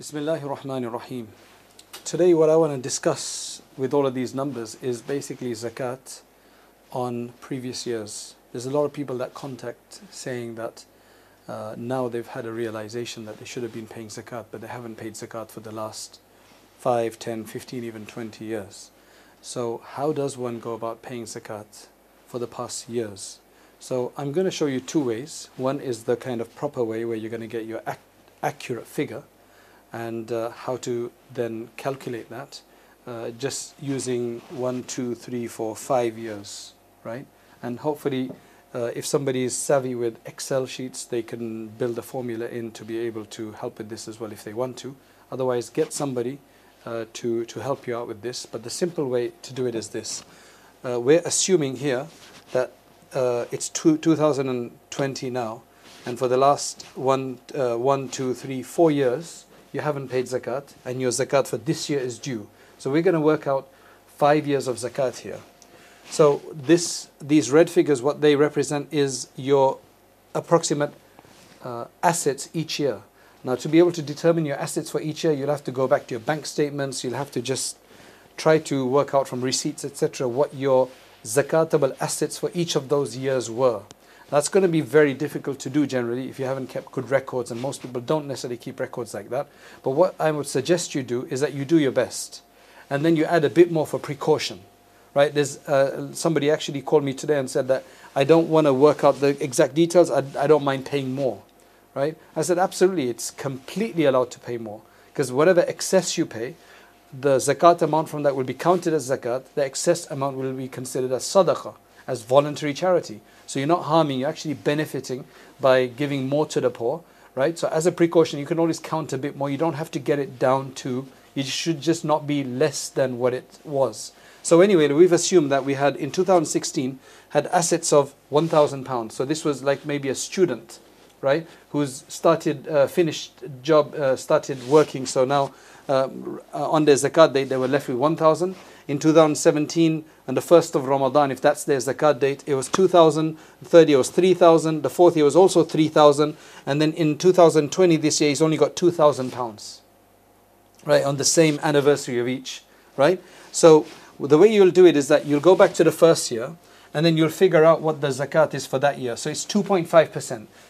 Bismillahir Rahmanir Rahim. Today, what I want to discuss with all of these numbers is basically zakat on previous years. There's a lot of people that contact saying that uh, now they've had a realization that they should have been paying zakat, but they haven't paid zakat for the last 5, 10, 15, even 20 years. So, how does one go about paying zakat for the past years? So, I'm going to show you two ways. One is the kind of proper way where you're going to get your ac- accurate figure and uh, how to then calculate that uh, just using one, two, three, four, five years, right? And hopefully, uh, if somebody is savvy with Excel sheets, they can build a formula in to be able to help with this as well if they want to. Otherwise, get somebody uh, to, to help you out with this. But the simple way to do it is this. Uh, we're assuming here that uh, it's two, 2020 now, and for the last one, one, two, three, four years, you haven't paid zakat, and your zakat for this year is due. So we're going to work out five years of zakat here. So this, these red figures, what they represent is your approximate uh, assets each year. Now, to be able to determine your assets for each year, you'll have to go back to your bank statements. You'll have to just try to work out from receipts, etc., what your zakatable assets for each of those years were. That's going to be very difficult to do generally if you haven't kept good records, and most people don't necessarily keep records like that. But what I would suggest you do is that you do your best, and then you add a bit more for precaution. Right? There's uh, somebody actually called me today and said that I don't want to work out the exact details. I, I don't mind paying more. Right? I said absolutely, it's completely allowed to pay more because whatever excess you pay, the zakat amount from that will be counted as zakat. The excess amount will be considered as sadaqah, as voluntary charity. So you're not harming, you're actually benefiting by giving more to the poor, right? So as a precaution, you can always count a bit more. You don't have to get it down to, it should just not be less than what it was. So anyway, we've assumed that we had in 2016 had assets of 1,000 pounds. So this was like maybe a student, right, who's started, uh, finished job, uh, started working. So now uh, on their zakat date, they were left with 1,000 in 2017 and the first of Ramadan, if that's their zakat date, it was 2,000. The Third year was 3,000. The fourth year was also 3,000. And then in 2020, this year, he's only got 2,000 pounds, right, on the same anniversary of each, right? So the way you'll do it is that you'll go back to the first year and then you'll figure out what the zakat is for that year. So it's 2.5%.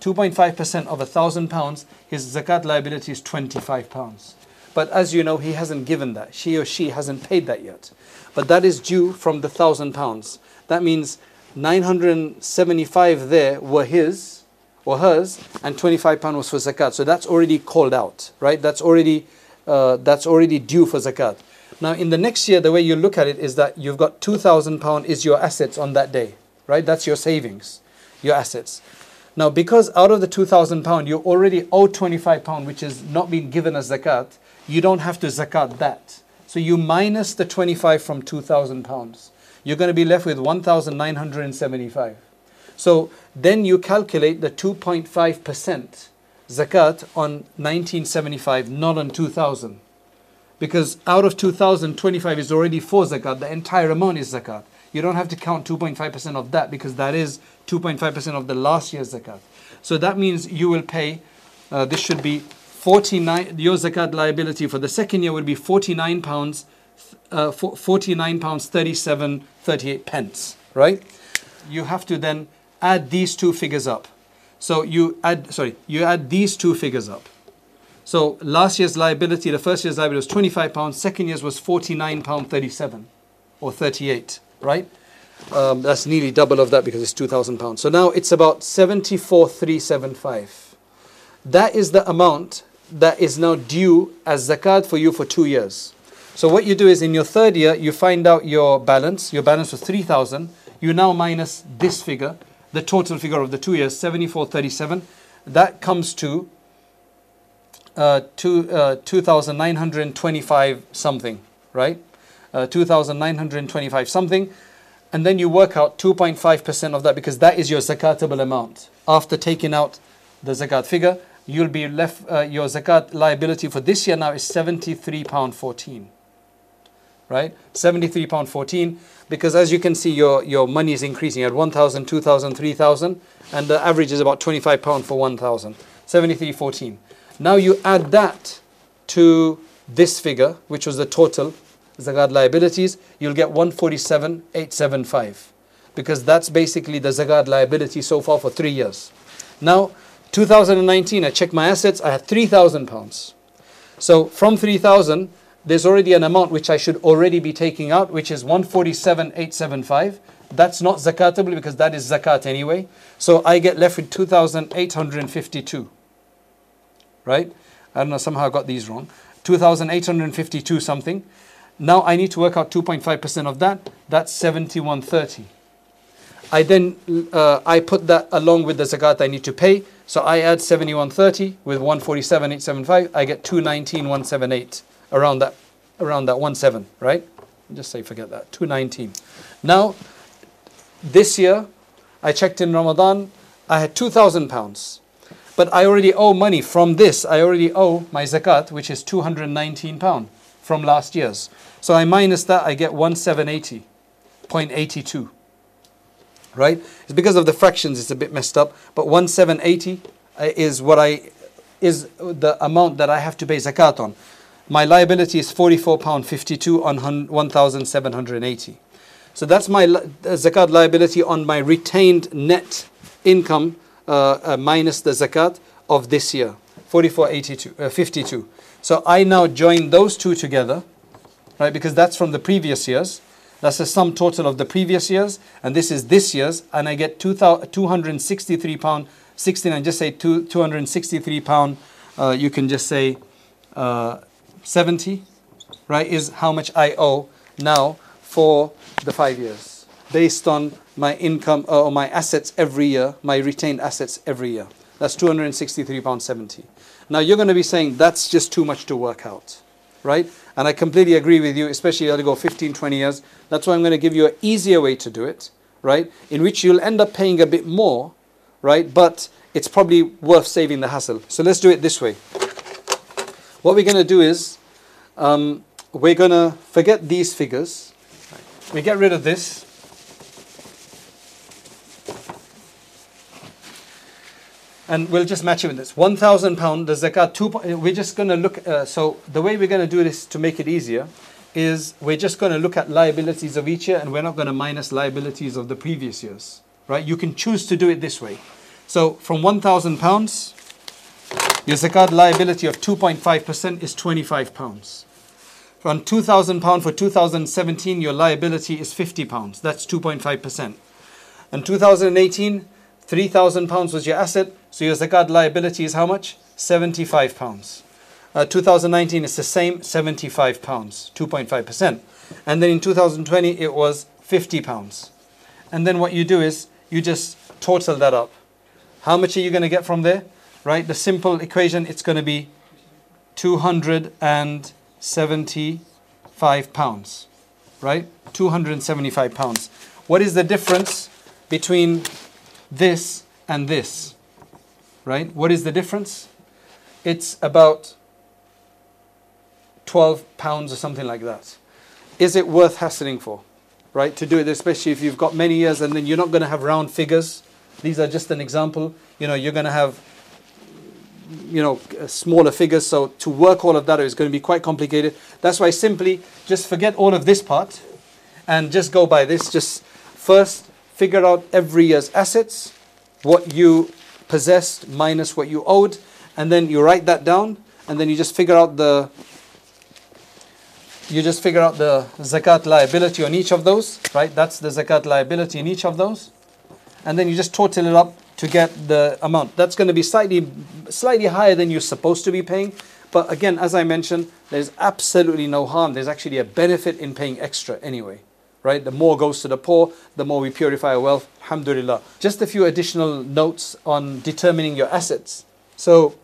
2.5% of a thousand pounds, his zakat liability is 25 pounds. But as you know, he hasn't given that. She or she hasn't paid that yet. But that is due from the thousand pounds. That means 975 there were his or hers, and 25 pound was for zakat. So that's already called out, right? That's already uh, that's already due for zakat. Now, in the next year, the way you look at it is that you've got 2,000 pound is your assets on that day, right? That's your savings, your assets. Now, because out of the 2,000 pound you already owe 25 pound, which is not being given as zakat, you don't have to zakat that. So you minus the 25 from 2,000 pounds. You're going to be left with 1,975. So then you calculate the 2.5% zakat on 1975, not on 2000. Because out of 2000, 25 is already for zakat. The entire amount is zakat. You don't have to count 2.5% of that because that is 2.5% of the last year's zakat. So that means you will pay, uh, this should be 49 your zakat liability for the second year would be 49 pounds uh, 49 pounds 37 38 pence right? You have to then add these two figures up. So you add sorry you add these two figures up. So last year's liability the first year's liability was 25 pounds second year's was 49 pound 37 or 38 right? Um, that's nearly double of that because it's 2000 pounds. So now it's about 74375 that is the amount that is now due as zakat for you for two years. So what you do is in your third year, you find out your balance. Your balance was 3,000. You now minus this figure, the total figure of the two years, 7437. That comes to uh, two, uh, 2,925 something, right? Uh, 2,925 something. And then you work out 2.5% of that because that is your zakatable amount after taking out the zakat figure you'll be left, uh, your zakat liability for this year now is 73 pound 14. Right? 73 pound 14 because as you can see your, your money is increasing at 1,000, 2,000, 3,000 and the average is about 25 pound for 1,000. 73.14. Now you add that to this figure, which was the total zakat liabilities, you'll get 147,875 because that's basically the zakat liability so far for three years. Now, 2019, I checked my assets, I had 3,000 pounds. So from 3,000, there's already an amount which I should already be taking out, which is 147,875. That's not zakatable because that is zakat anyway. So I get left with 2,852. Right? I don't know, somehow I got these wrong. 2,852 something. Now I need to work out 2.5% of that. That's 7130. I then uh, I put that along with the zakat I need to pay. So I add 7130 with 147,875. I get 219,178 around that around that 17, right? Just say forget that. 219. Now this year I checked in Ramadan. I had 2,000 pounds. But I already owe money from this. I already owe my zakat, which is 219 pound from last year's. So I minus that, I get 1780.82. Right? It's because of the fractions, it's a bit messed up. But 1780 uh, is what I is the amount that I have to pay zakat on. My liability is 44 pound 52 on 1780. So that's my zakat liability on my retained net income uh, uh, minus the zakat of this year 4482 uh, 52 so i now join those two together right because that's from the previous years that's the sum total of the previous years and this is this year's and i get 263 pound 69 just say two, 263 pound uh, you can just say uh, 70 right is how much i owe now for the five years based on my income uh, or my assets every year, my retained assets every year. That's £263.70. Now you're going to be saying that's just too much to work out, right? And I completely agree with you, especially you have to go 15, 20 years. That's why I'm going to give you an easier way to do it, right? In which you'll end up paying a bit more, right? But it's probably worth saving the hassle. So let's do it this way. What we're going to do is um, we're going to forget these figures. We get rid of this and we'll just match it with this. One thousand pound, the zakat. Two. We're just going to look. Uh, so the way we're going to do this to make it easier is we're just going to look at liabilities of each year, and we're not going to minus liabilities of the previous years. Right? You can choose to do it this way. So from one thousand pounds, your zakat liability of two point five percent is twenty five pounds. From two thousand pound for two thousand seventeen, your liability is fifty pounds. That's two point five percent. And 2018, 3,000 pounds was your asset, so your zakat liability is how much? 75 pounds. Uh, 2019 is the same, 75 pounds, 2.5%. And then in 2020 it was 50 pounds. And then what you do is you just total that up. How much are you going to get from there? Right? The simple equation, it's going to be 275 pounds. Right? 275 pounds. What is the difference between this and this? Right? What is the difference? It's about 12 pounds or something like that. Is it worth hassling for, right? To do it, especially if you've got many years and then you're not going to have round figures. These are just an example. You know, you're going to have, you know, uh, smaller figures. So to work all of that is going to be quite complicated. That's why simply just forget all of this part and just go by this. Just first figure out every year's assets, what you possessed minus what you owed, and then you write that down, and then you just figure out the you just figure out the zakat liability on each of those, right? That's the zakat liability in each of those, and then you just total it up to get the amount. That's going to be slightly slightly higher than you're supposed to be paying, but again, as I mentioned, there's absolutely no harm. There's actually a benefit in paying extra anyway right? The more goes to the poor, the more we purify our wealth. Alhamdulillah. Just a few additional notes on determining your assets. So,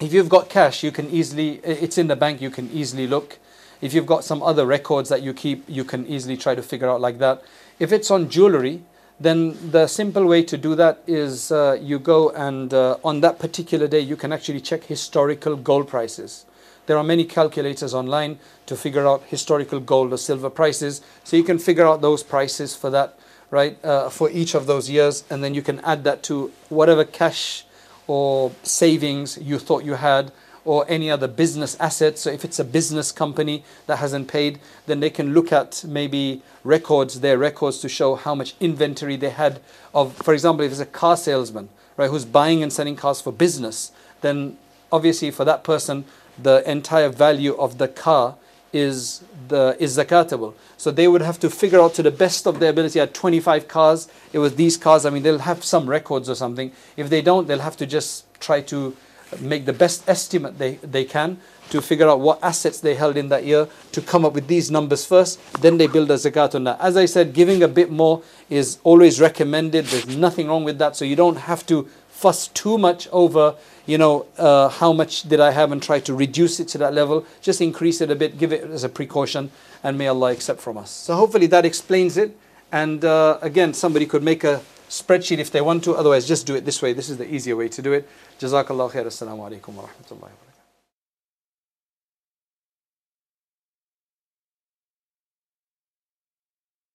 if you've got cash, you can easily, it's in the bank, you can easily look. If you've got some other records that you keep, you can easily try to figure out like that. If it's on jewelry, then the simple way to do that is uh, you go and uh, on that particular day, you can actually check historical gold prices. There are many calculators online to figure out historical gold or silver prices. So you can figure out those prices for that, right, uh, for each of those years. And then you can add that to whatever cash or savings you thought you had or any other business assets. So if it's a business company that hasn't paid, then they can look at maybe records, their records to show how much inventory they had of, for example, if it's a car salesman, right, who's buying and selling cars for business, then obviously for that person, the entire value of the car is the is zakatable. So they would have to figure out to the best of their ability. At 25 cars, it was these cars. I mean, they'll have some records or something. If they don't, they'll have to just try to make the best estimate they, they can to figure out what assets they held in that year to come up with these numbers first. Then they build a zakat on that. As I said, giving a bit more is always recommended. There's nothing wrong with that. So you don't have to fuss too much over, you know, uh, how much did I have and try to reduce it to that level. Just increase it a bit, give it as a precaution, and may Allah accept from us. So hopefully that explains it. And uh, again, somebody could make a spreadsheet if they want to. Otherwise, just do it this way. This is the easier way to do it. Jazakallah khair. Assalamu alaikum wa rahmatullahi